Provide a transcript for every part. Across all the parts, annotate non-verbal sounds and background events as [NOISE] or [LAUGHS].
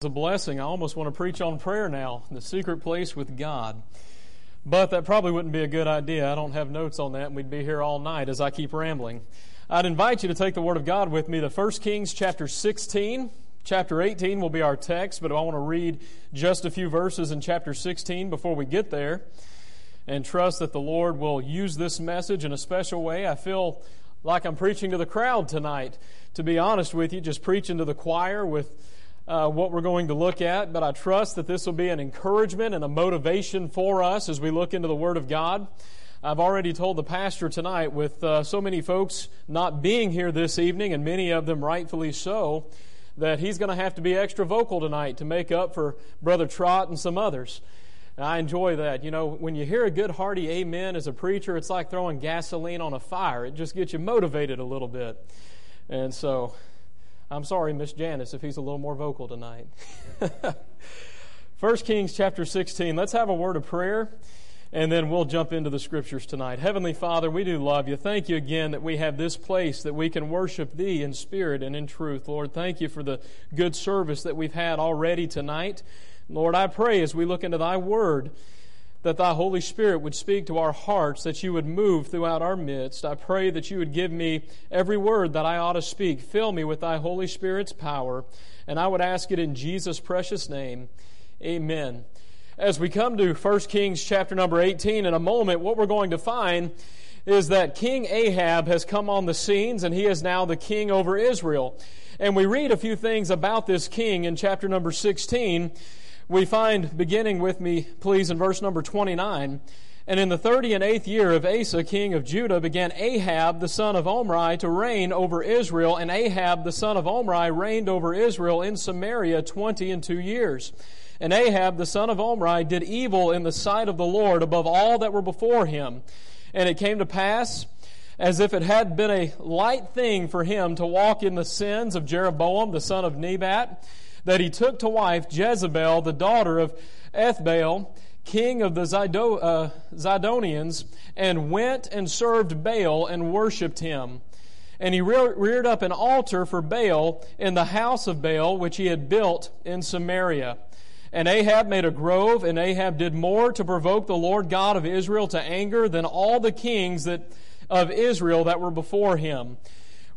It's a blessing. I almost want to preach on prayer now, the secret place with God. But that probably wouldn't be a good idea. I don't have notes on that, and we'd be here all night as I keep rambling. I'd invite you to take the Word of God with me to 1 Kings chapter 16. Chapter 18 will be our text, but I want to read just a few verses in chapter 16 before we get there and trust that the Lord will use this message in a special way. I feel like I'm preaching to the crowd tonight. To be honest with you, just preaching to the choir with uh, what we're going to look at, but I trust that this will be an encouragement and a motivation for us as we look into the Word of God. I've already told the pastor tonight, with uh, so many folks not being here this evening, and many of them rightfully so, that he's going to have to be extra vocal tonight to make up for Brother Trot and some others. I enjoy that. You know, when you hear a good hearty amen as a preacher, it's like throwing gasoline on a fire. It just gets you motivated a little bit. And so I'm sorry, Miss Janice, if he's a little more vocal tonight. [LAUGHS] 1 Kings chapter 16. Let's have a word of prayer, and then we'll jump into the scriptures tonight. Heavenly Father, we do love you. Thank you again that we have this place that we can worship Thee in spirit and in truth. Lord, thank you for the good service that we've had already tonight. Lord, I pray as we look into Thy Word, that thy Holy Spirit would speak to our hearts, that you would move throughout our midst. I pray that you would give me every word that I ought to speak. Fill me with thy Holy Spirit's power. And I would ask it in Jesus' precious name. Amen. As we come to 1 Kings chapter number 18 in a moment, what we're going to find is that King Ahab has come on the scenes and he is now the king over Israel. And we read a few things about this king in chapter number 16 we find, beginning with me, please, in verse number 29, and in the thirty and eighth year of Asa, king of Judah, began Ahab the son of Omri to reign over Israel, and Ahab the son of Omri reigned over Israel in Samaria twenty and two years. And Ahab the son of Omri did evil in the sight of the Lord above all that were before him. And it came to pass, as if it had been a light thing for him to walk in the sins of Jeroboam the son of Nebat, that he took to wife Jezebel, the daughter of Ethbaal, king of the uh, Zidonians, and went and served Baal and worshipped him. And he reared up an altar for Baal in the house of Baal, which he had built in Samaria. And Ahab made a grove, and Ahab did more to provoke the Lord God of Israel to anger than all the kings that, of Israel that were before him.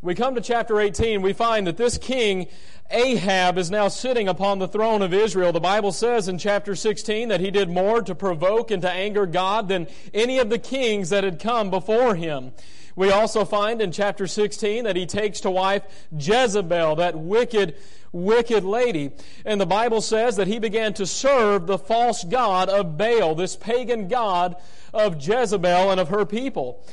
We come to chapter 18, we find that this king Ahab is now sitting upon the throne of Israel. The Bible says in chapter 16 that he did more to provoke and to anger God than any of the kings that had come before him. We also find in chapter 16 that he takes to wife Jezebel, that wicked, wicked lady. And the Bible says that he began to serve the false god of Baal, this pagan god of Jezebel and of her people.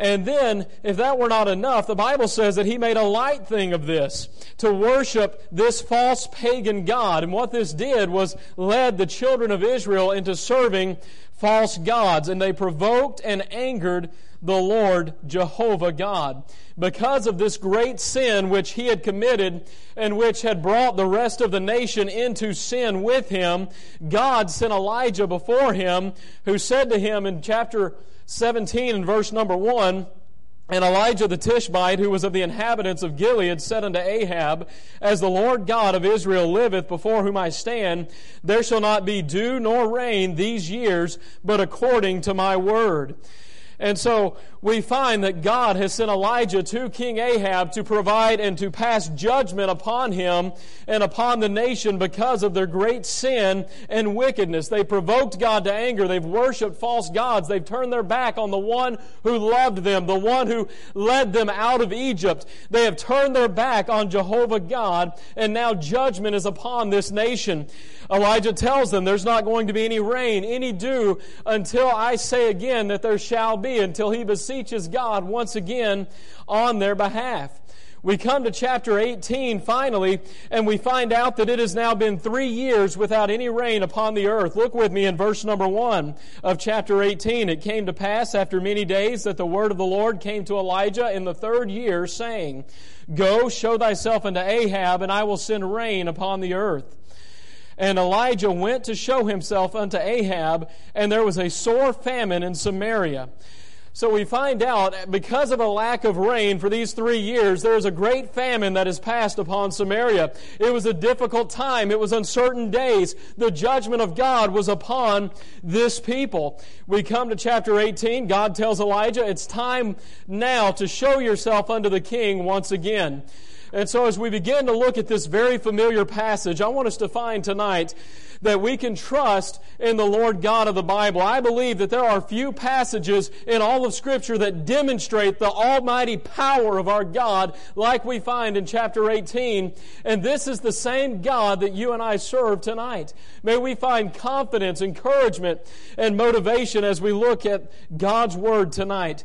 And then, if that were not enough, the Bible says that he made a light thing of this to worship this false pagan God. And what this did was led the children of Israel into serving false gods. And they provoked and angered the Lord Jehovah God. Because of this great sin which he had committed and which had brought the rest of the nation into sin with him, God sent Elijah before him, who said to him in chapter 17 and verse number 1, and Elijah the Tishbite, who was of the inhabitants of Gilead, said unto Ahab, As the Lord God of Israel liveth, before whom I stand, there shall not be dew nor rain these years, but according to my word. And so we find that God has sent Elijah to King Ahab to provide and to pass judgment upon him and upon the nation because of their great sin and wickedness. They provoked God to anger. They've worshiped false gods. They've turned their back on the one who loved them, the one who led them out of Egypt. They have turned their back on Jehovah God, and now judgment is upon this nation. Elijah tells them there's not going to be any rain, any dew, until I say again that there shall be, until he beseeches God once again on their behalf. We come to chapter 18 finally, and we find out that it has now been three years without any rain upon the earth. Look with me in verse number 1 of chapter 18. It came to pass after many days that the word of the Lord came to Elijah in the third year, saying, Go, show thyself unto Ahab, and I will send rain upon the earth. And Elijah went to show himself unto Ahab, and there was a sore famine in Samaria. So we find out because of a lack of rain for these three years, there is a great famine that has passed upon Samaria. It was a difficult time. It was uncertain days. The judgment of God was upon this people. We come to chapter 18. God tells Elijah, it's time now to show yourself unto the king once again. And so as we begin to look at this very familiar passage, I want us to find tonight that we can trust in the Lord God of the Bible. I believe that there are few passages in all of Scripture that demonstrate the almighty power of our God like we find in chapter 18. And this is the same God that you and I serve tonight. May we find confidence, encouragement, and motivation as we look at God's Word tonight.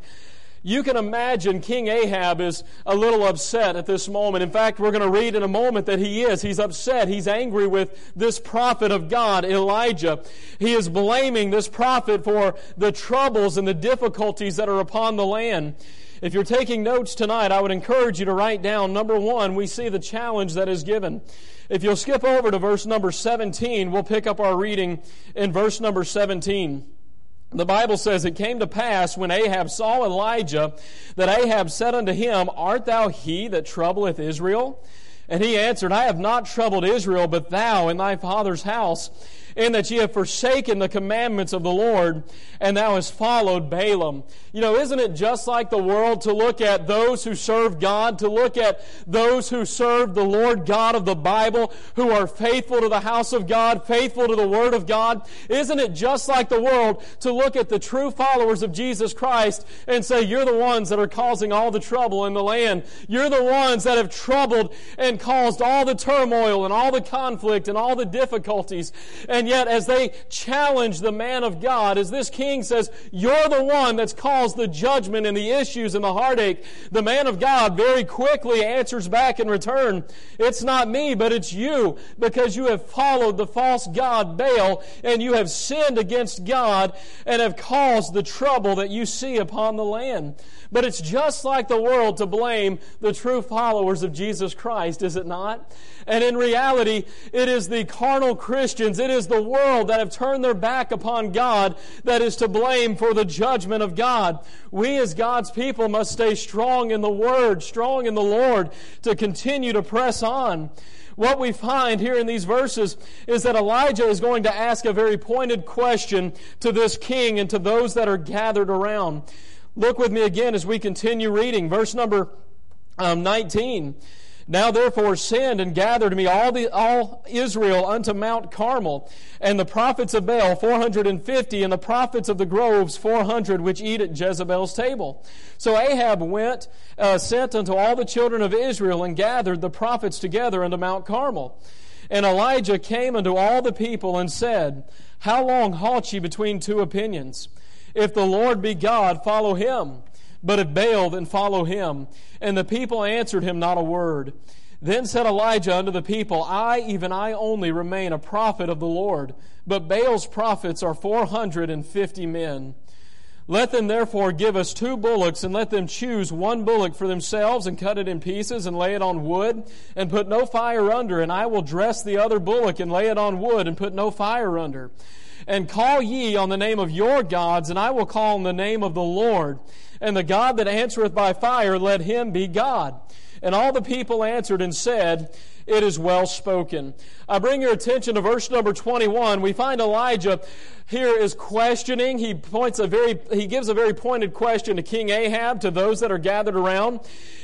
You can imagine King Ahab is a little upset at this moment. In fact, we're going to read in a moment that he is. He's upset. He's angry with this prophet of God, Elijah. He is blaming this prophet for the troubles and the difficulties that are upon the land. If you're taking notes tonight, I would encourage you to write down number one, we see the challenge that is given. If you'll skip over to verse number 17, we'll pick up our reading in verse number 17. The Bible says, It came to pass when Ahab saw Elijah that Ahab said unto him, Art thou he that troubleth Israel? And he answered, I have not troubled Israel, but thou in thy father's house in that ye have forsaken the commandments of the Lord, and thou hast followed Baalim. You know, isn't it just like the world to look at those who serve God, to look at those who serve the Lord God of the Bible, who are faithful to the house of God, faithful to the Word of God? Isn't it just like the world to look at the true followers of Jesus Christ and say, You're the ones that are causing all the trouble in the land. You're the ones that have troubled and caused all the turmoil and all the conflict and all the difficulties. And and yet, as they challenge the man of God, as this king says, You're the one that's caused the judgment and the issues and the heartache, the man of God very quickly answers back in return, It's not me, but it's you, because you have followed the false God Baal, and you have sinned against God, and have caused the trouble that you see upon the land. But it's just like the world to blame the true followers of Jesus Christ, is it not? And in reality, it is the carnal Christians, it is the world that have turned their back upon God that is to blame for the judgment of God. We as God's people must stay strong in the Word, strong in the Lord to continue to press on. What we find here in these verses is that Elijah is going to ask a very pointed question to this king and to those that are gathered around. Look with me again as we continue reading. Verse number um, 19. Now therefore send and gather to me all the all Israel unto Mount Carmel, and the prophets of Baal four hundred and fifty, and the prophets of the groves four hundred, which eat at Jezebel's table. So Ahab went, uh, sent unto all the children of Israel, and gathered the prophets together unto Mount Carmel. And Elijah came unto all the people and said, How long halt ye between two opinions? If the Lord be God, follow him. But if Baal, then follow him. And the people answered him not a word. Then said Elijah unto the people, I, even I only, remain a prophet of the Lord, but Baal's prophets are four hundred and fifty men. Let them therefore give us two bullocks, and let them choose one bullock for themselves, and cut it in pieces, and lay it on wood, and put no fire under, and I will dress the other bullock, and lay it on wood, and put no fire under. And call ye on the name of your gods, and I will call on the name of the Lord. And the God that answereth by fire, let him be God. And all the people answered and said, It is well spoken. I bring your attention to verse number 21. We find Elijah here is questioning. He points a very, he gives a very pointed question to King Ahab, to those that are gathered around.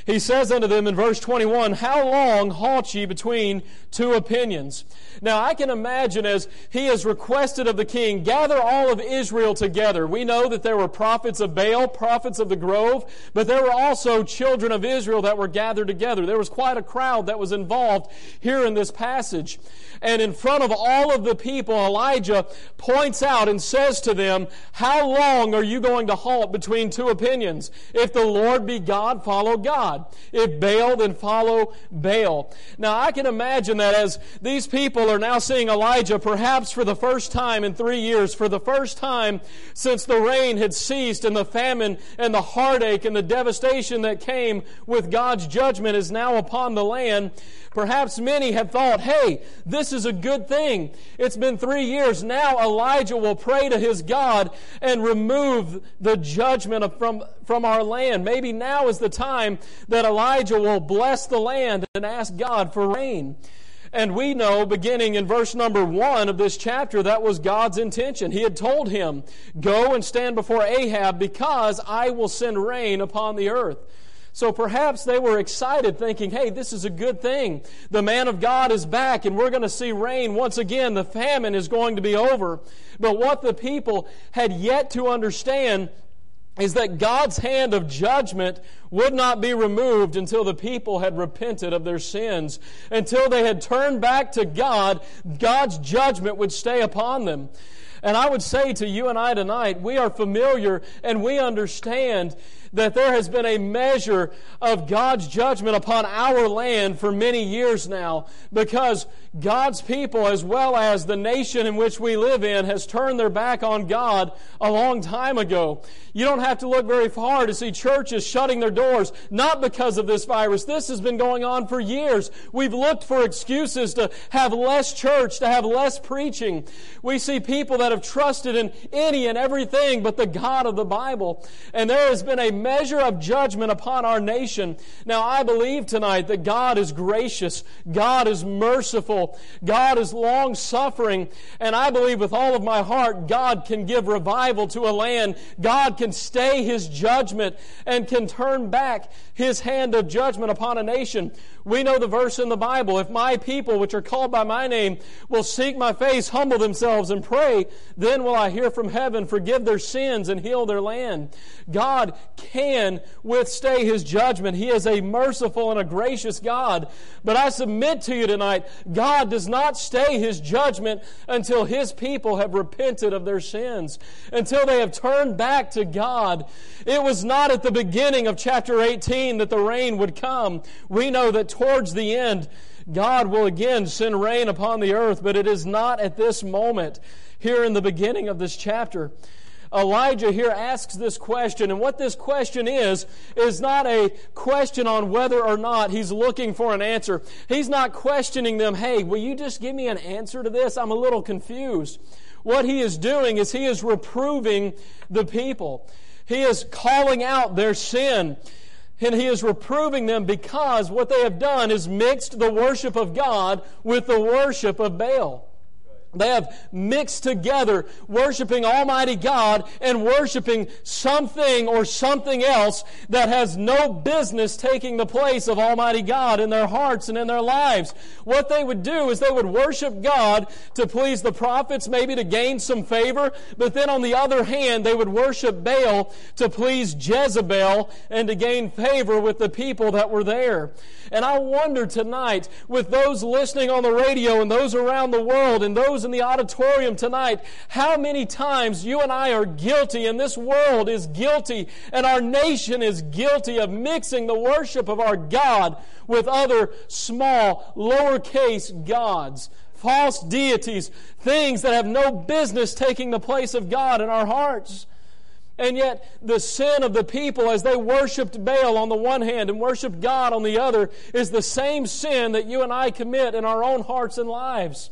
He says unto them in verse 21, How long halt ye between two opinions? Now I can imagine as he has requested of the king, gather all of Israel together. We know that there were prophets of Baal, prophets of the grove, but there were also children of Israel that were gathered together. There was quite a crowd that was involved here in this passage. And in front of all of the people, Elijah points out and says to them, How long are you going to halt between two opinions? If the Lord be God, follow God. If Baal, then follow Baal. Now I can imagine that as these people are now seeing Elijah, perhaps for the first time in three years, for the first time since the rain had ceased and the famine and the heartache and the devastation that came with God's judgment is now upon the land, perhaps many have thought, hey, this is a good thing. It's been three years. Now Elijah will pray to his God and remove the judgment from, from our land. Maybe now is the time that Elijah will bless the land and ask God for rain. And we know, beginning in verse number one of this chapter, that was God's intention. He had told him, Go and stand before Ahab because I will send rain upon the earth. So perhaps they were excited, thinking, hey, this is a good thing. The man of God is back, and we're going to see rain once again. The famine is going to be over. But what the people had yet to understand is that God's hand of judgment would not be removed until the people had repented of their sins. Until they had turned back to God, God's judgment would stay upon them. And I would say to you and I tonight, we are familiar and we understand that there has been a measure of God's judgment upon our land for many years now because God's people, as well as the nation in which we live in, has turned their back on God a long time ago. You don't have to look very far to see churches shutting their doors, not because of this virus. This has been going on for years. We've looked for excuses to have less church, to have less preaching. We see people that have trusted in any and everything but the God of the Bible. And there has been a measure of judgment upon our nation. Now, I believe tonight that God is gracious, God is merciful, God is long suffering, and I believe with all of my heart God can give revival to a land. God can stay his judgment and can turn back his hand of judgment upon a nation. We know the verse in the Bible if my people, which are called by my name, will seek my face, humble themselves, and pray, then will I hear from heaven, forgive their sins, and heal their land. God can withstay his judgment. He is a merciful and a gracious God. But I submit to you tonight, God does not stay his judgment until his people have repented of their sins, until they have turned back to God. It was not at the beginning of chapter 18 that the rain would come. We know that towards the end, God will again send rain upon the earth, but it is not at this moment here in the beginning of this chapter. Elijah here asks this question, and what this question is, is not a question on whether or not he's looking for an answer. He's not questioning them, hey, will you just give me an answer to this? I'm a little confused. What he is doing is he is reproving the people. He is calling out their sin. And he is reproving them because what they have done is mixed the worship of God with the worship of Baal. They have mixed together worshiping Almighty God and worshiping something or something else that has no business taking the place of Almighty God in their hearts and in their lives. What they would do is they would worship God to please the prophets, maybe to gain some favor, but then on the other hand, they would worship Baal to please Jezebel and to gain favor with the people that were there. And I wonder tonight, with those listening on the radio and those around the world and those in the auditorium tonight, how many times you and I are guilty, and this world is guilty, and our nation is guilty of mixing the worship of our God with other small, lowercase gods false deities, things that have no business taking the place of God in our hearts. And yet, the sin of the people as they worshiped Baal on the one hand and worshiped God on the other is the same sin that you and I commit in our own hearts and lives.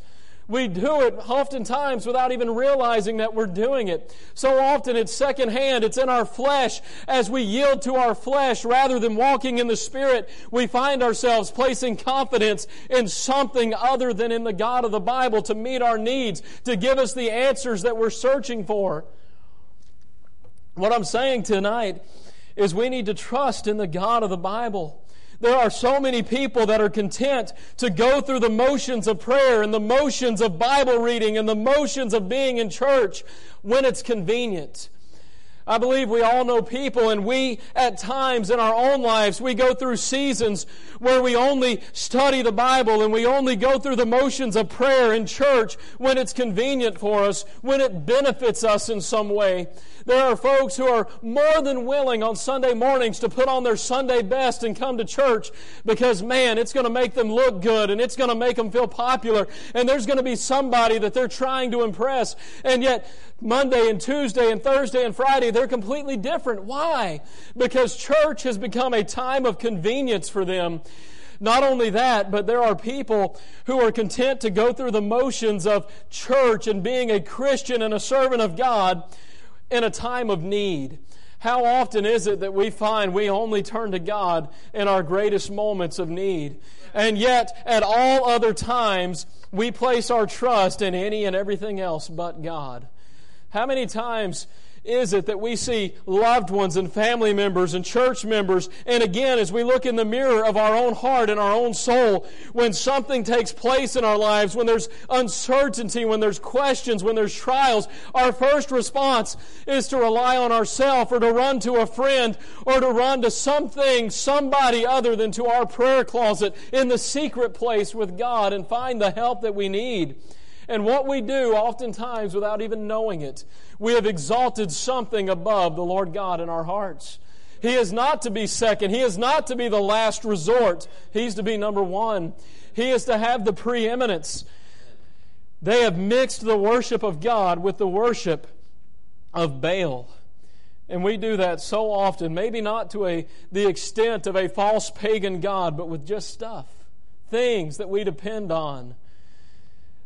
We do it oftentimes without even realizing that we're doing it. So often it's secondhand, it's in our flesh. As we yield to our flesh rather than walking in the Spirit, we find ourselves placing confidence in something other than in the God of the Bible to meet our needs, to give us the answers that we're searching for. What I'm saying tonight is we need to trust in the God of the Bible. There are so many people that are content to go through the motions of prayer and the motions of Bible reading and the motions of being in church when it's convenient. I believe we all know people and we at times in our own lives, we go through seasons where we only study the Bible and we only go through the motions of prayer in church when it's convenient for us, when it benefits us in some way. There are folks who are more than willing on Sunday mornings to put on their Sunday best and come to church because, man, it's going to make them look good and it's going to make them feel popular and there's going to be somebody that they're trying to impress. And yet, Monday and Tuesday and Thursday and Friday, they're completely different. Why? Because church has become a time of convenience for them. Not only that, but there are people who are content to go through the motions of church and being a Christian and a servant of God in a time of need. How often is it that we find we only turn to God in our greatest moments of need? And yet, at all other times, we place our trust in any and everything else but God. How many times is it that we see loved ones and family members and church members, and again, as we look in the mirror of our own heart and our own soul, when something takes place in our lives, when there's uncertainty, when there's questions, when there's trials, our first response is to rely on ourselves or to run to a friend or to run to something, somebody other than to our prayer closet in the secret place with God and find the help that we need. And what we do, oftentimes without even knowing it, we have exalted something above the Lord God in our hearts. He is not to be second. He is not to be the last resort. He's to be number one. He is to have the preeminence. They have mixed the worship of God with the worship of Baal. And we do that so often, maybe not to a, the extent of a false pagan God, but with just stuff, things that we depend on.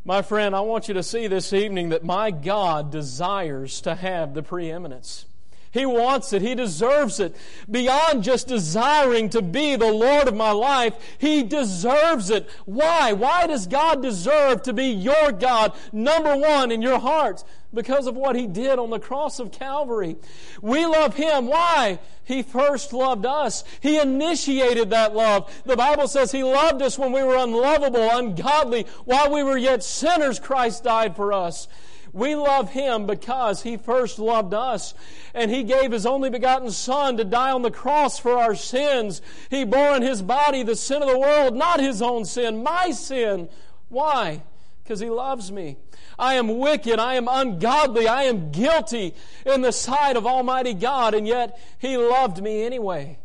My friend, I want you to see this evening that my God desires to have the preeminence. He wants it. He deserves it. Beyond just desiring to be the Lord of my life, He deserves it. Why? Why does God deserve to be your God, number one in your heart? Because of what He did on the cross of Calvary. We love Him. Why? He first loved us. He initiated that love. The Bible says He loved us when we were unlovable, ungodly. While we were yet sinners, Christ died for us. We love Him because He first loved us. And He gave His only begotten Son to die on the cross for our sins. He bore in His body the sin of the world, not His own sin, my sin. Why? Because He loves me. I am wicked. I am ungodly. I am guilty in the sight of Almighty God, and yet He loved me anyway.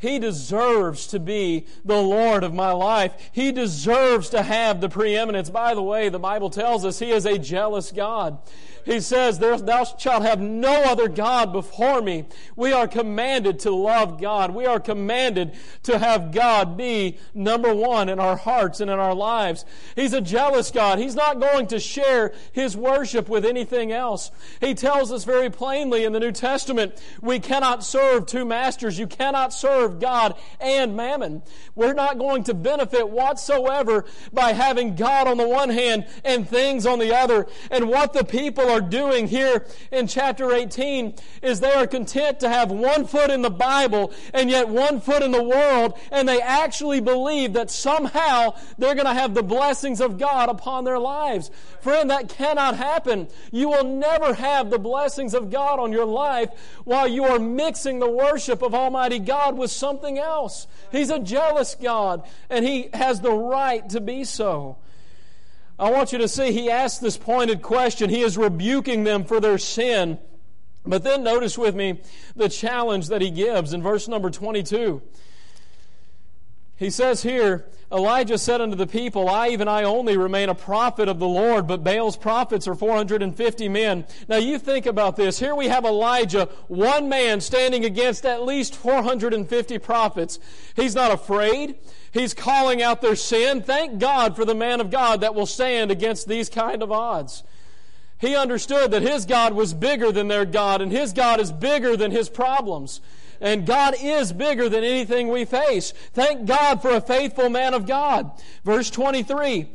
He deserves to be the Lord of my life. He deserves to have the preeminence. By the way, the Bible tells us He is a jealous God. He says, Thou shalt have no other God before me. We are commanded to love God. We are commanded to have God be number one in our hearts and in our lives. He's a jealous God. He's not going to share His worship with anything else. He tells us very plainly in the New Testament, we cannot serve two masters. You cannot serve God and mammon. We're not going to benefit whatsoever by having God on the one hand and things on the other. And what the people are doing here in chapter 18 is they are content to have one foot in the Bible and yet one foot in the world, and they actually believe that somehow they're going to have the blessings of God upon their lives. Friend, that cannot happen. You will never have the blessings of God on your life while you are mixing the worship of Almighty God with something else. He's a jealous God, and He has the right to be so. I want you to see he asks this pointed question. He is rebuking them for their sin. But then notice with me the challenge that he gives in verse number 22. He says here, Elijah said unto the people, I, even I only, remain a prophet of the Lord, but Baal's prophets are 450 men. Now you think about this. Here we have Elijah, one man standing against at least 450 prophets. He's not afraid. He's calling out their sin. Thank God for the man of God that will stand against these kind of odds. He understood that his God was bigger than their God, and his God is bigger than his problems. And God is bigger than anything we face. Thank God for a faithful man of God. Verse 23.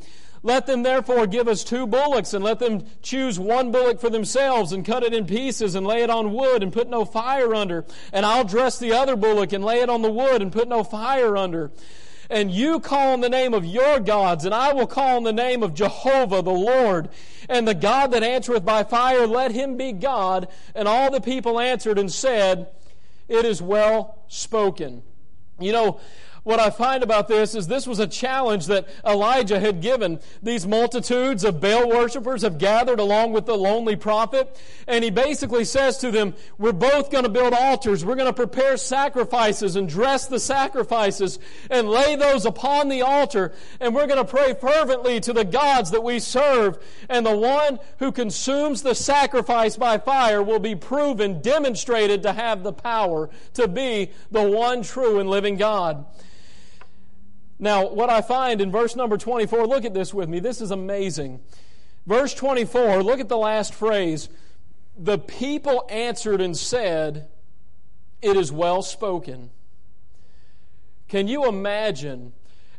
Let them therefore give us two bullocks, and let them choose one bullock for themselves, and cut it in pieces, and lay it on wood, and put no fire under. And I'll dress the other bullock, and lay it on the wood, and put no fire under and you call on the name of your gods, and I will call on the name of Jehovah the Lord. And the God that answereth by fire, let him be God. And all the people answered and said, It is well spoken. You know, what I find about this is this was a challenge that Elijah had given. These multitudes of Baal worshippers have gathered along with the lonely prophet, and he basically says to them, We're both going to build altars. We're going to prepare sacrifices and dress the sacrifices and lay those upon the altar, and we're going to pray fervently to the gods that we serve. And the one who consumes the sacrifice by fire will be proven, demonstrated to have the power to be the one true and living God. Now, what I find in verse number 24, look at this with me. This is amazing. Verse 24, look at the last phrase. The people answered and said, It is well spoken. Can you imagine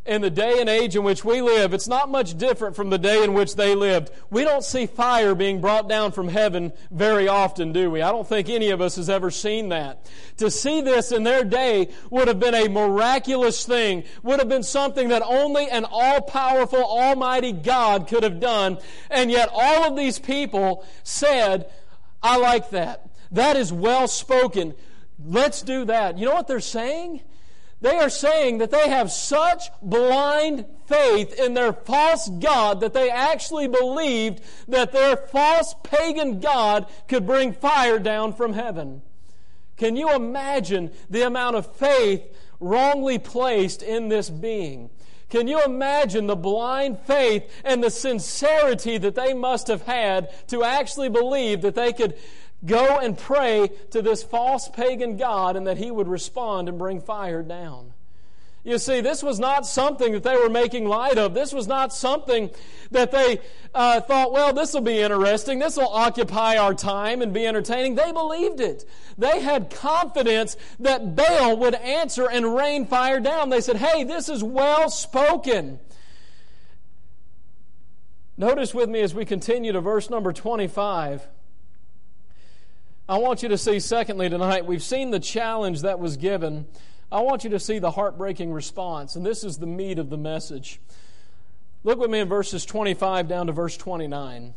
in the day and age in which we live, it's not much different from the day in which they lived. We don't see fire being brought down from heaven very often, do we? I don't think any of us has ever seen that. To see this in their day would have been a miraculous thing, would have been something that only an all powerful, almighty God could have done. And yet all of these people said, I like that. That is well spoken. Let's do that. You know what they're saying? They are saying that they have such blind faith in their false God that they actually believed that their false pagan God could bring fire down from heaven. Can you imagine the amount of faith wrongly placed in this being? Can you imagine the blind faith and the sincerity that they must have had to actually believe that they could go and pray to this false pagan God and that he would respond and bring fire down. You see, this was not something that they were making light of. This was not something that they uh, thought, well, this will be interesting. This will occupy our time and be entertaining. They believed it. They had confidence that Baal would answer and rain fire down. They said, hey, this is well spoken. Notice with me as we continue to verse number 25. I want you to see, secondly, tonight, we've seen the challenge that was given. I want you to see the heartbreaking response, and this is the meat of the message. Look with me in verses 25 down to verse 29.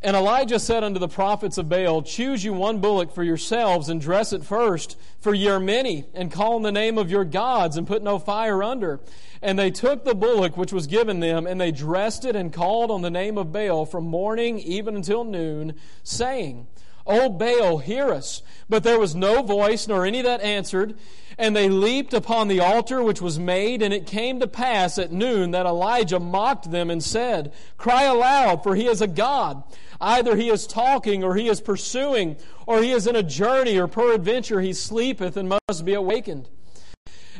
And Elijah said unto the prophets of Baal, Choose you one bullock for yourselves, and dress it first, for ye are many, and call on the name of your gods, and put no fire under. And they took the bullock which was given them, and they dressed it, and called on the name of Baal from morning even until noon, saying, O Baal, hear us. But there was no voice, nor any that answered. And they leaped upon the altar which was made, and it came to pass at noon that Elijah mocked them and said, Cry aloud, for he is a God. Either he is talking, or he is pursuing, or he is in a journey, or peradventure he sleepeth and must be awakened.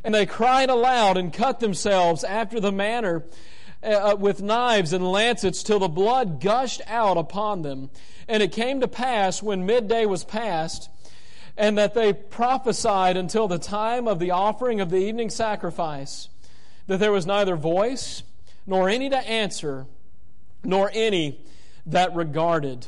And they cried aloud and cut themselves after the manner uh, with knives and lancets till the blood gushed out upon them. And it came to pass when midday was past, and that they prophesied until the time of the offering of the evening sacrifice, that there was neither voice, nor any to answer, nor any that regarded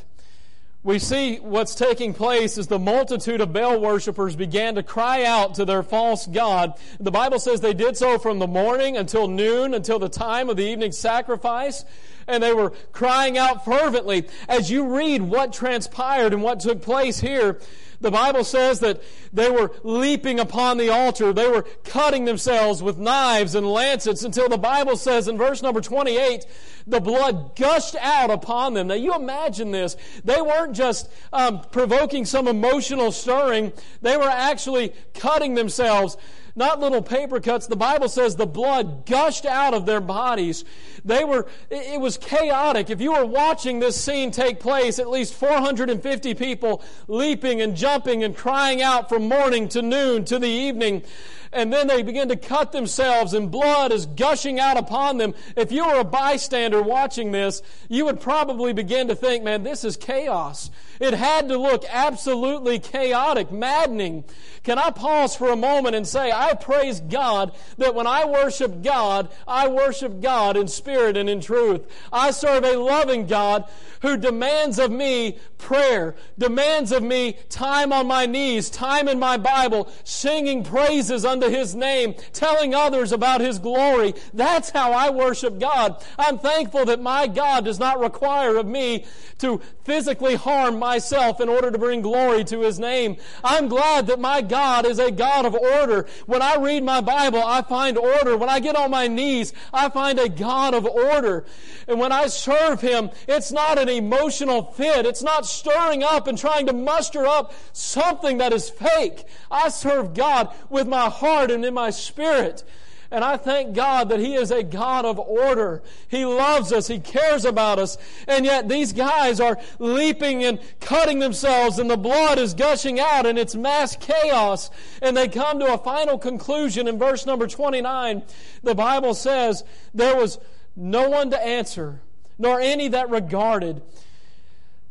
we see what's taking place as the multitude of Baal worshippers began to cry out to their false God. The Bible says they did so from the morning until noon, until the time of the evening sacrifice, and they were crying out fervently. As you read what transpired and what took place here, the Bible says that they were leaping upon the altar. They were cutting themselves with knives and lancets until the Bible says in verse number 28, the blood gushed out upon them. Now you imagine this. They weren't just um, provoking some emotional stirring. They were actually cutting themselves not little paper cuts. The Bible says the blood gushed out of their bodies. They were, it was chaotic. If you were watching this scene take place, at least 450 people leaping and jumping and crying out from morning to noon to the evening and then they begin to cut themselves and blood is gushing out upon them. If you were a bystander watching this, you would probably begin to think, man, this is chaos. It had to look absolutely chaotic, maddening. Can I pause for a moment and say, I praise God that when I worship God, I worship God in spirit and in truth. I serve a loving God who demands of me prayer, demands of me time on my knees, time in my Bible, singing praises unto His name, telling others about His glory. That's how I worship God. I'm thankful that my God does not require of me to physically harm myself in order to bring glory to His name. I'm glad that my God is a God of order. When I read my Bible, I find order. When I get on my knees, I find a God of order. And when I serve Him, it's not an emotional fit. It's not stirring up and trying to muster up something that is fake. I serve God with my heart and in my spirit. And I thank God that He is a God of order. He loves us. He cares about us. And yet these guys are leaping and cutting themselves and the blood is gushing out and it's mass chaos. And they come to a final conclusion in verse number 29. The Bible says there was no one to answer, nor any that regarded.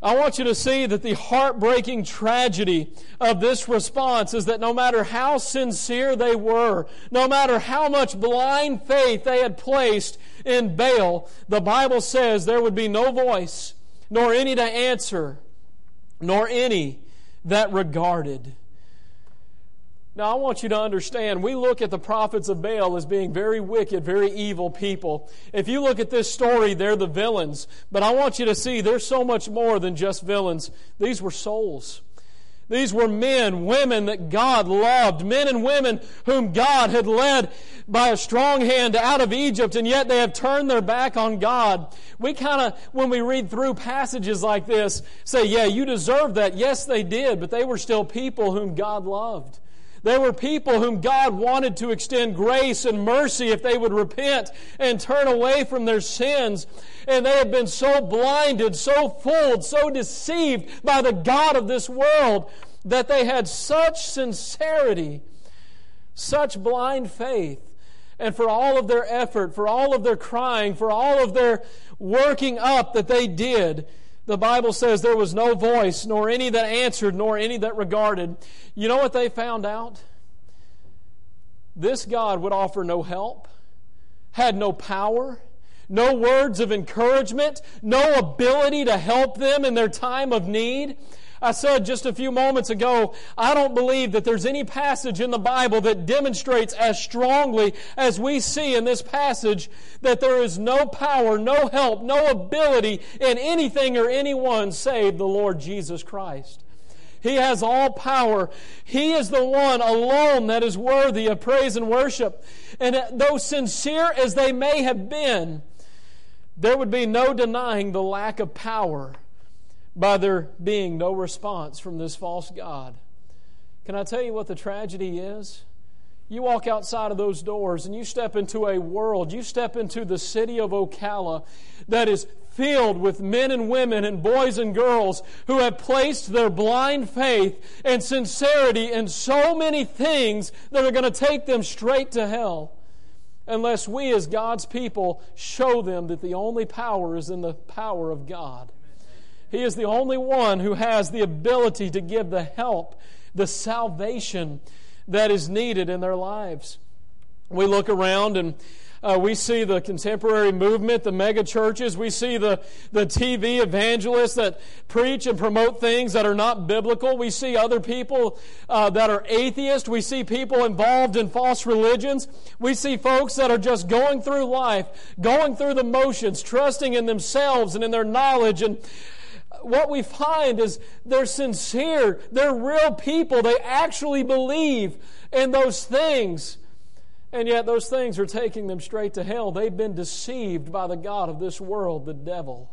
I want you to see that the heartbreaking tragedy of this response is that no matter how sincere they were, no matter how much blind faith they had placed in Baal, the Bible says there would be no voice, nor any to answer, nor any that regarded. Now, I want you to understand, we look at the prophets of Baal as being very wicked, very evil people. If you look at this story, they're the villains. But I want you to see there's so much more than just villains. These were souls. These were men, women that God loved, men and women whom God had led by a strong hand out of Egypt, and yet they have turned their back on God. We kind of, when we read through passages like this, say, yeah, you deserve that. Yes, they did, but they were still people whom God loved. They were people whom God wanted to extend grace and mercy if they would repent and turn away from their sins. And they had been so blinded, so fooled, so deceived by the God of this world that they had such sincerity, such blind faith. And for all of their effort, for all of their crying, for all of their working up that they did, the Bible says there was no voice, nor any that answered, nor any that regarded. You know what they found out? This God would offer no help, had no power, no words of encouragement, no ability to help them in their time of need. I said just a few moments ago, I don't believe that there's any passage in the Bible that demonstrates as strongly as we see in this passage that there is no power, no help, no ability in anything or anyone save the Lord Jesus Christ. He has all power. He is the one alone that is worthy of praise and worship. And though sincere as they may have been, there would be no denying the lack of power by there being no response from this false God. Can I tell you what the tragedy is? You walk outside of those doors and you step into a world, you step into the city of Ocala that is filled with men and women and boys and girls who have placed their blind faith and sincerity in so many things that are going to take them straight to hell unless we as God's people show them that the only power is in the power of God. He is the only one who has the ability to give the help, the salvation that is needed in their lives. We look around and uh, we see the contemporary movement, the mega churches. We see the, the TV evangelists that preach and promote things that are not biblical. We see other people uh, that are atheists. We see people involved in false religions. We see folks that are just going through life, going through the motions, trusting in themselves and in their knowledge and what we find is they're sincere, they're real people, they actually believe in those things. And yet, those things are taking them straight to hell. They've been deceived by the God of this world, the devil.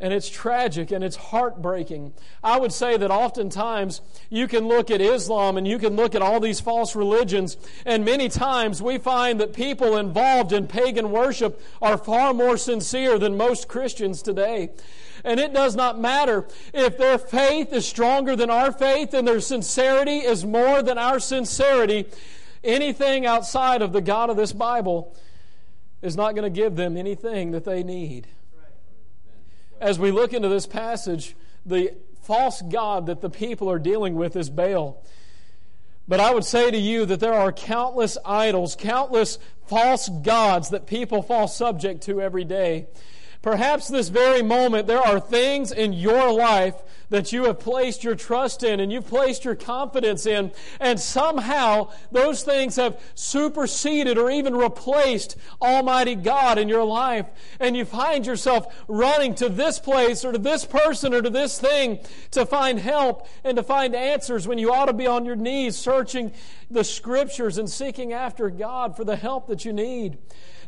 And it's tragic and it's heartbreaking. I would say that oftentimes you can look at Islam and you can look at all these false religions, and many times we find that people involved in pagan worship are far more sincere than most Christians today. And it does not matter if their faith is stronger than our faith and their sincerity is more than our sincerity. Anything outside of the God of this Bible is not going to give them anything that they need as we look into this passage, the false God that the people are dealing with is Baal. But I would say to you that there are countless idols, countless false gods that people fall subject to every day. Perhaps this very moment there are things in your life that you have placed your trust in and you've placed your confidence in, and somehow those things have superseded or even replaced Almighty God in your life. And you find yourself running to this place or to this person or to this thing to find help and to find answers when you ought to be on your knees searching the scriptures and seeking after God for the help that you need.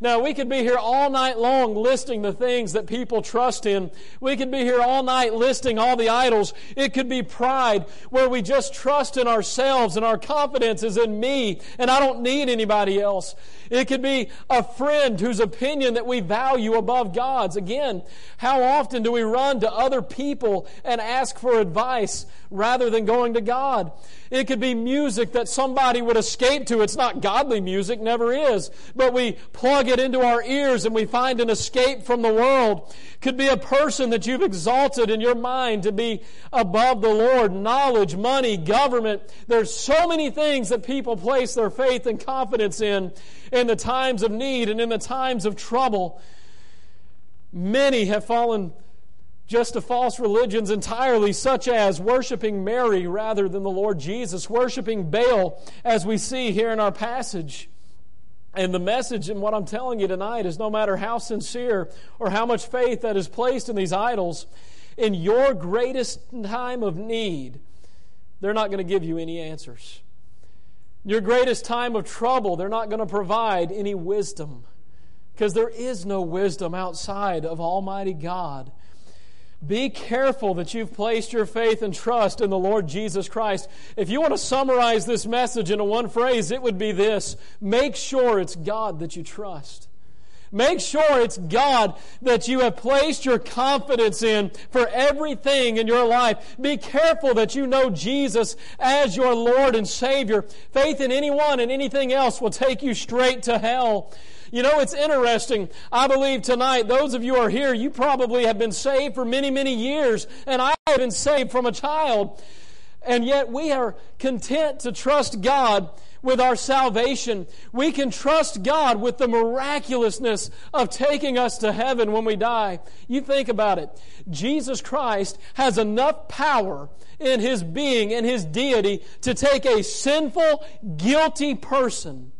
Now, we could be here all night long listing the things that people trust in. We could be here all night listing all the idols. It could be pride, where we just trust in ourselves and our confidence is in me and I don't need anybody else. It could be a friend whose opinion that we value above God's. Again, how often do we run to other people and ask for advice rather than going to God? It could be music that somebody would escape to. It's not godly music, never is. But we plug it into our ears and we find an escape from the world. Could be a person that you've exalted in your mind to be above the Lord. Knowledge, money, government. There's so many things that people place their faith and confidence in in the times of need and in the times of trouble. Many have fallen just to false religions entirely, such as worshiping Mary rather than the Lord Jesus, worshiping Baal, as we see here in our passage. And the message and what I'm telling you tonight is no matter how sincere or how much faith that is placed in these idols, in your greatest time of need, they're not going to give you any answers. Your greatest time of trouble, they're not going to provide any wisdom because there is no wisdom outside of Almighty God. Be careful that you've placed your faith and trust in the Lord Jesus Christ. If you want to summarize this message into one phrase, it would be this make sure it's God that you trust. Make sure it's God that you have placed your confidence in for everything in your life. Be careful that you know Jesus as your Lord and Savior. Faith in anyone and anything else will take you straight to hell. You know, it's interesting. I believe tonight, those of you are here, you probably have been saved for many, many years, and I have been saved from a child. And yet we are content to trust God with our salvation. We can trust God with the miraculousness of taking us to heaven when we die. You think about it. Jesus Christ has enough power in His being and His deity to take a sinful, guilty person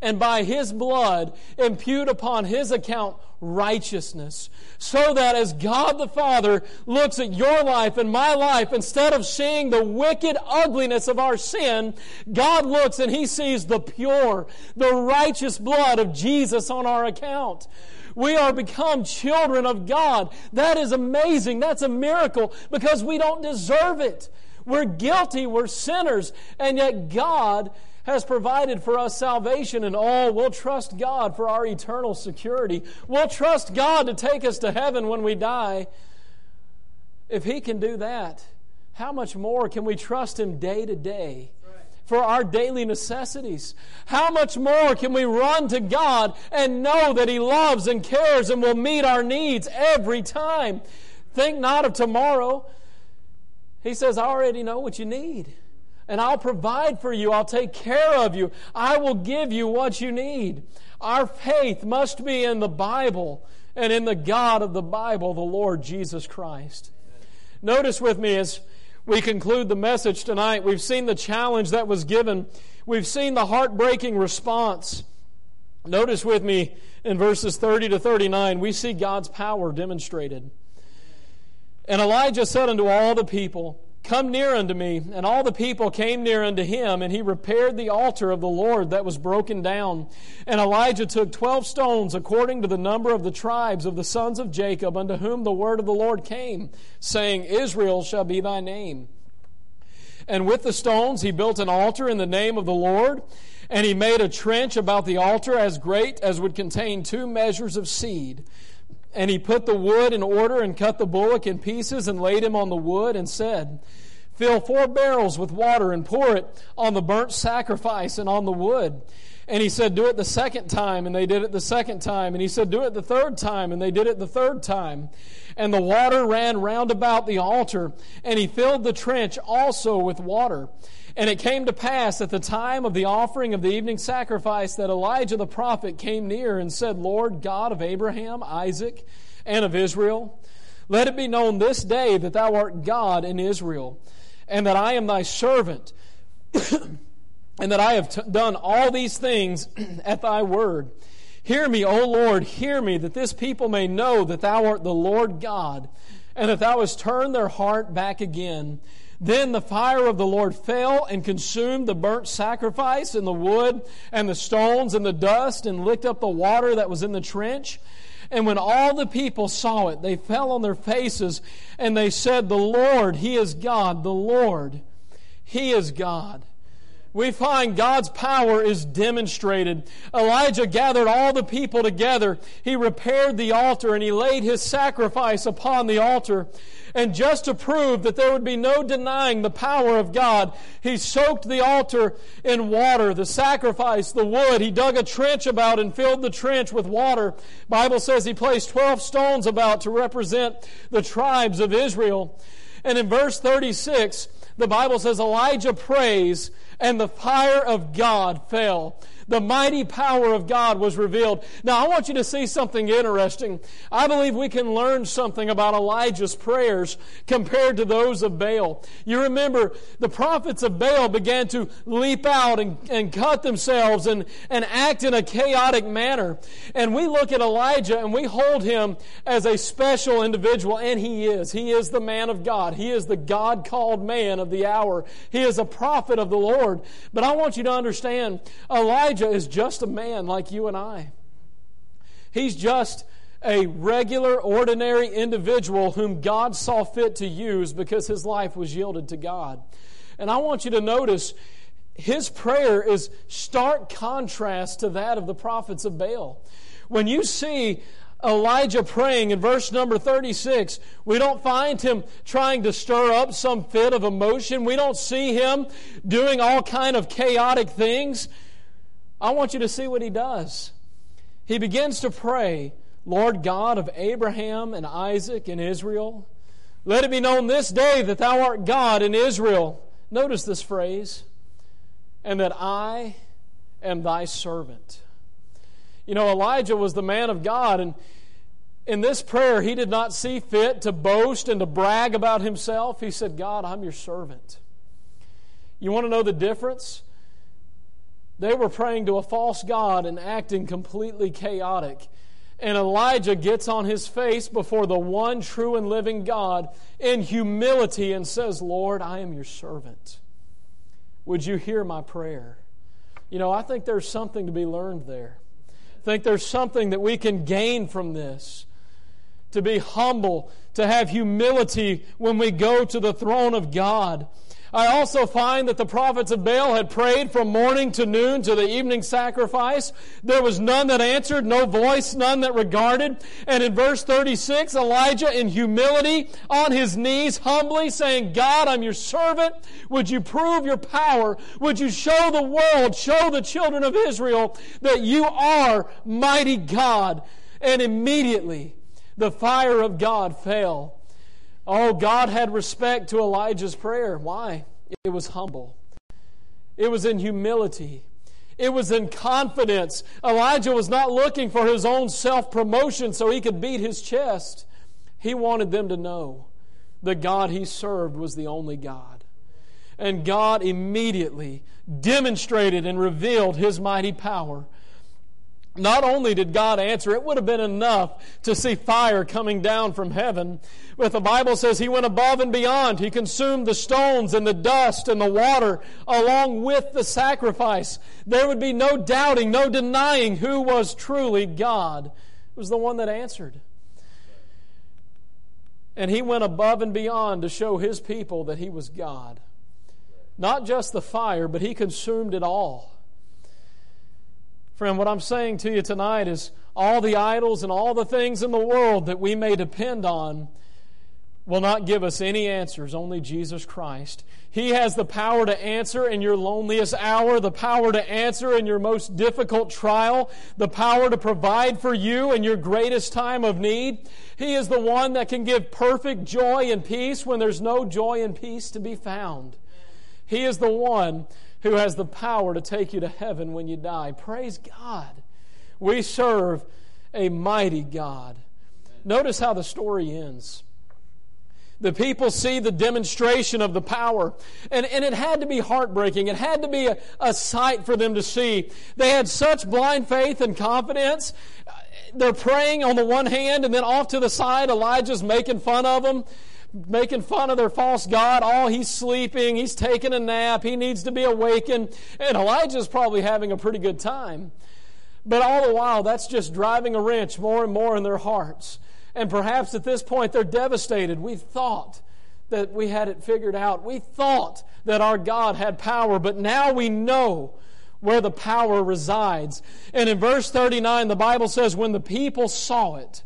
and by his blood impute upon his account righteousness. So that as God the Father looks at your life and my life, instead of seeing the wicked ugliness of our sin, God looks and he sees the pure, the righteous blood of Jesus on our account. We are become children of God. That is amazing. That's a miracle because we don't deserve it. We're guilty, we're sinners, and yet God has provided for us salvation, and all we'll trust God for our eternal security. We'll trust God to take us to heaven when we die. If He can do that, how much more can we trust Him day to day? for our daily necessities. How much more can we run to God and know that He loves and cares and will meet our needs every time? Think not of tomorrow. He says, I already know what you need and I'll provide for you. I'll take care of you. I will give you what you need. Our faith must be in the Bible and in the God of the Bible, the Lord Jesus Christ. Notice with me as we conclude the message tonight, we've seen the challenge that was given. We've seen the heartbreaking response. Notice with me in verses 30 to 39, we see God's power demonstrated. And Elijah said unto all the people, Come near unto me. And all the people came near unto him, and he repaired the altar of the Lord that was broken down. And Elijah took twelve stones according to the number of the tribes of the sons of Jacob, unto whom the word of the Lord came, saying, Israel shall be thy name. And with the stones he built an altar in the name of the Lord, and he made a trench about the altar as great as would contain two measures of seed. And he put the wood in order and cut the bullock in pieces and laid him on the wood and said, Fill four barrels with water and pour it on the burnt sacrifice and on the wood. And he said, Do it the second time. And they did it the second time. And he said, Do it the third time. And they did it the third time. And the water ran round about the altar. And he filled the trench also with water. And it came to pass at the time of the offering of the evening sacrifice that Elijah the prophet came near and said, Lord God of Abraham, Isaac, and of Israel, let it be known this day that thou art God in Israel, and that I am thy servant, [COUGHS] and that I have t- done all these things [COUGHS] at thy word. Hear me, O Lord, hear me, that this people may know that thou art the Lord God, and that thou hast turned their heart back again then the fire of the Lord fell and consumed the burnt sacrifice and the wood and the stones and the dust and licked up the water that was in the trench. And when all the people saw it, they fell on their faces and they said, The Lord, He is God. The Lord, He is God we find God's power is demonstrated. Elijah gathered all the people together. He repaired the altar and he laid his sacrifice upon the altar. And just to prove that there would be no denying the power of God, he soaked the altar in water, the sacrifice, the wood. He dug a trench about and filled the trench with water. Bible says he placed 12 stones about to represent the tribes of Israel. And in verse 36, the Bible says Elijah prays and the fire of God fell the mighty power of God was revealed. Now, I want you to see something interesting. I believe we can learn something about Elijah's prayers compared to those of Baal. You remember, the prophets of Baal began to leap out and, and cut themselves and, and act in a chaotic manner. And we look at Elijah and we hold him as a special individual, and he is. He is the man of God. He is the God called man of the hour. He is a prophet of the Lord. But I want you to understand, Elijah Elijah is just a man like you and I. He's just a regular, ordinary individual whom God saw fit to use because his life was yielded to God. And I want you to notice his prayer is stark contrast to that of the prophets of Baal. When you see Elijah praying in verse number 36, we don't find him trying to stir up some fit of emotion. We don't see him doing all kind of chaotic things. I want you to see what he does. He begins to pray, Lord God of Abraham and Isaac and Israel, let it be known this day that thou art God in Israel. Notice this phrase, and that I am thy servant. You know, Elijah was the man of God, and in this prayer, he did not see fit to boast and to brag about himself. He said, God, I'm your servant. You want to know the difference? They were praying to a false God and acting completely chaotic. And Elijah gets on his face before the one true and living God in humility and says, Lord, I am your servant. Would you hear my prayer? You know, I think there's something to be learned there. I think there's something that we can gain from this. To be humble, to have humility when we go to the throne of God. I also find that the prophets of Baal had prayed from morning to noon to the evening sacrifice. There was none that answered, no voice, none that regarded. And in verse 36, Elijah in humility on his knees, humbly saying, God, I'm your servant. Would you prove your power? Would you show the world, show the children of Israel that you are mighty God? And immediately the fire of God fell Oh, God had respect to Elijah's prayer. Why? It was humble, it was in humility. It was in confidence. Elijah was not looking for his own self promotion so he could beat his chest. He wanted them to know the God he served was the only God. And God immediately demonstrated and revealed his mighty power not only did God answer, it would have been enough to see fire coming down from heaven. But the Bible says he went above and beyond. He consumed the stones and the dust and the water along with the sacrifice. There would be no doubting, no denying who was truly God. It was the one that answered. And he went above and beyond to show his people that he was God. Not just the fire, but he consumed it all. Friend, what I'm saying to you tonight is all the idols and all the things in the world that we may depend on will not give us any answers, only Jesus Christ. He has the power to answer in your loneliest hour, the power to answer in your most difficult trial, the power to provide for you in your greatest time of need. He is the one that can give perfect joy and peace when there's no joy and peace to be found. He is the one who has the power to take you to heaven when you die. Praise God. We serve a mighty God. Notice how the story ends. The people see the demonstration of the power. And, and it had to be heartbreaking. It had to be a, a sight for them to see. They had such blind faith and confidence. They're praying on the one hand, and then off to the side, Elijah's making fun of them making fun of their false God. Oh, he's sleeping. He's taking a nap. He needs to be awakened. And Elijah's probably having a pretty good time. But all the while, that's just driving a wrench more and more in their hearts. And perhaps at this point, they're devastated. We thought that we had it figured out. We thought that our God had power, but now we know where the power resides. And in verse 39, the Bible says, When the people saw it,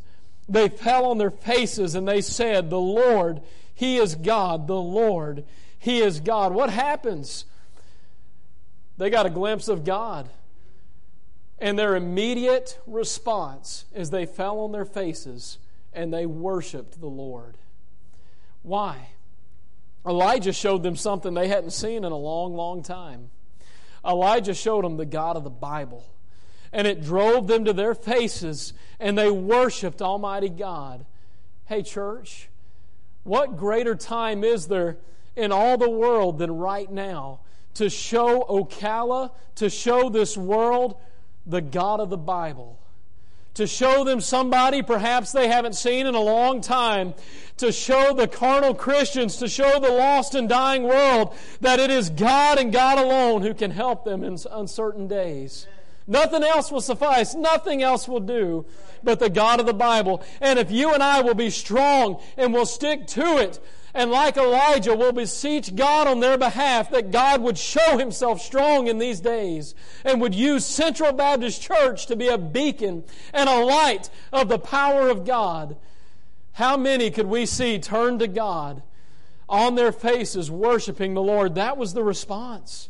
they fell on their faces and they said, The Lord, He is God. The Lord, He is God. What happens? They got a glimpse of God. And their immediate response is they fell on their faces and they worshiped the Lord. Why? Elijah showed them something they hadn't seen in a long, long time. Elijah showed them the God of the Bible. And it drove them to their faces, and they worshiped Almighty God. Hey, church, what greater time is there in all the world than right now to show Ocala, to show this world the God of the Bible? to show them somebody perhaps they haven't seen in a long time, to show the carnal Christians, to show the lost and dying world that it is God and God alone who can help them in uncertain days. Nothing else will suffice. Nothing else will do but the God of the Bible. And if you and I will be strong and will stick to it, and like Elijah, will beseech God on their behalf that God would show himself strong in these days and would use Central Baptist Church to be a beacon and a light of the power of God. How many could we see turn to God on their faces worshiping the Lord? That was the response.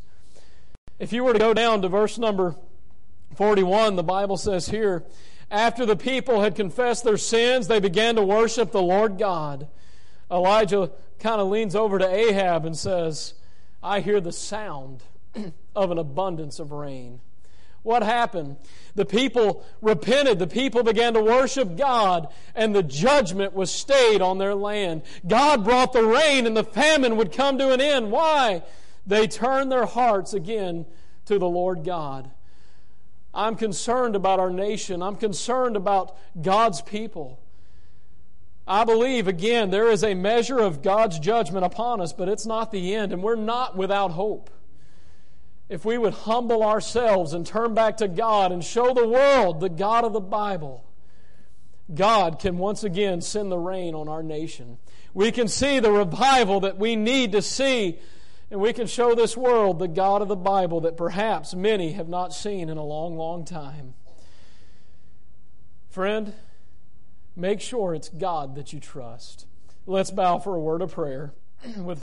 If you were to go down to verse number 41, the Bible says here, after the people had confessed their sins, they began to worship the Lord God. Elijah kind of leans over to Ahab and says, I hear the sound [CLEARS THROAT] of an abundance of rain. What happened? The people repented. The people began to worship God, and the judgment was stayed on their land. God brought the rain, and the famine would come to an end. Why? They turned their hearts again to the Lord God. I'm concerned about our nation. I'm concerned about God's people. I believe, again, there is a measure of God's judgment upon us, but it's not the end, and we're not without hope. If we would humble ourselves and turn back to God and show the world the God of the Bible, God can once again send the rain on our nation. We can see the revival that we need to see, and we can show this world the God of the Bible that perhaps many have not seen in a long, long time. Friend, Make sure it's God that you trust. Let's bow for a word of prayer [CLEARS THROAT] with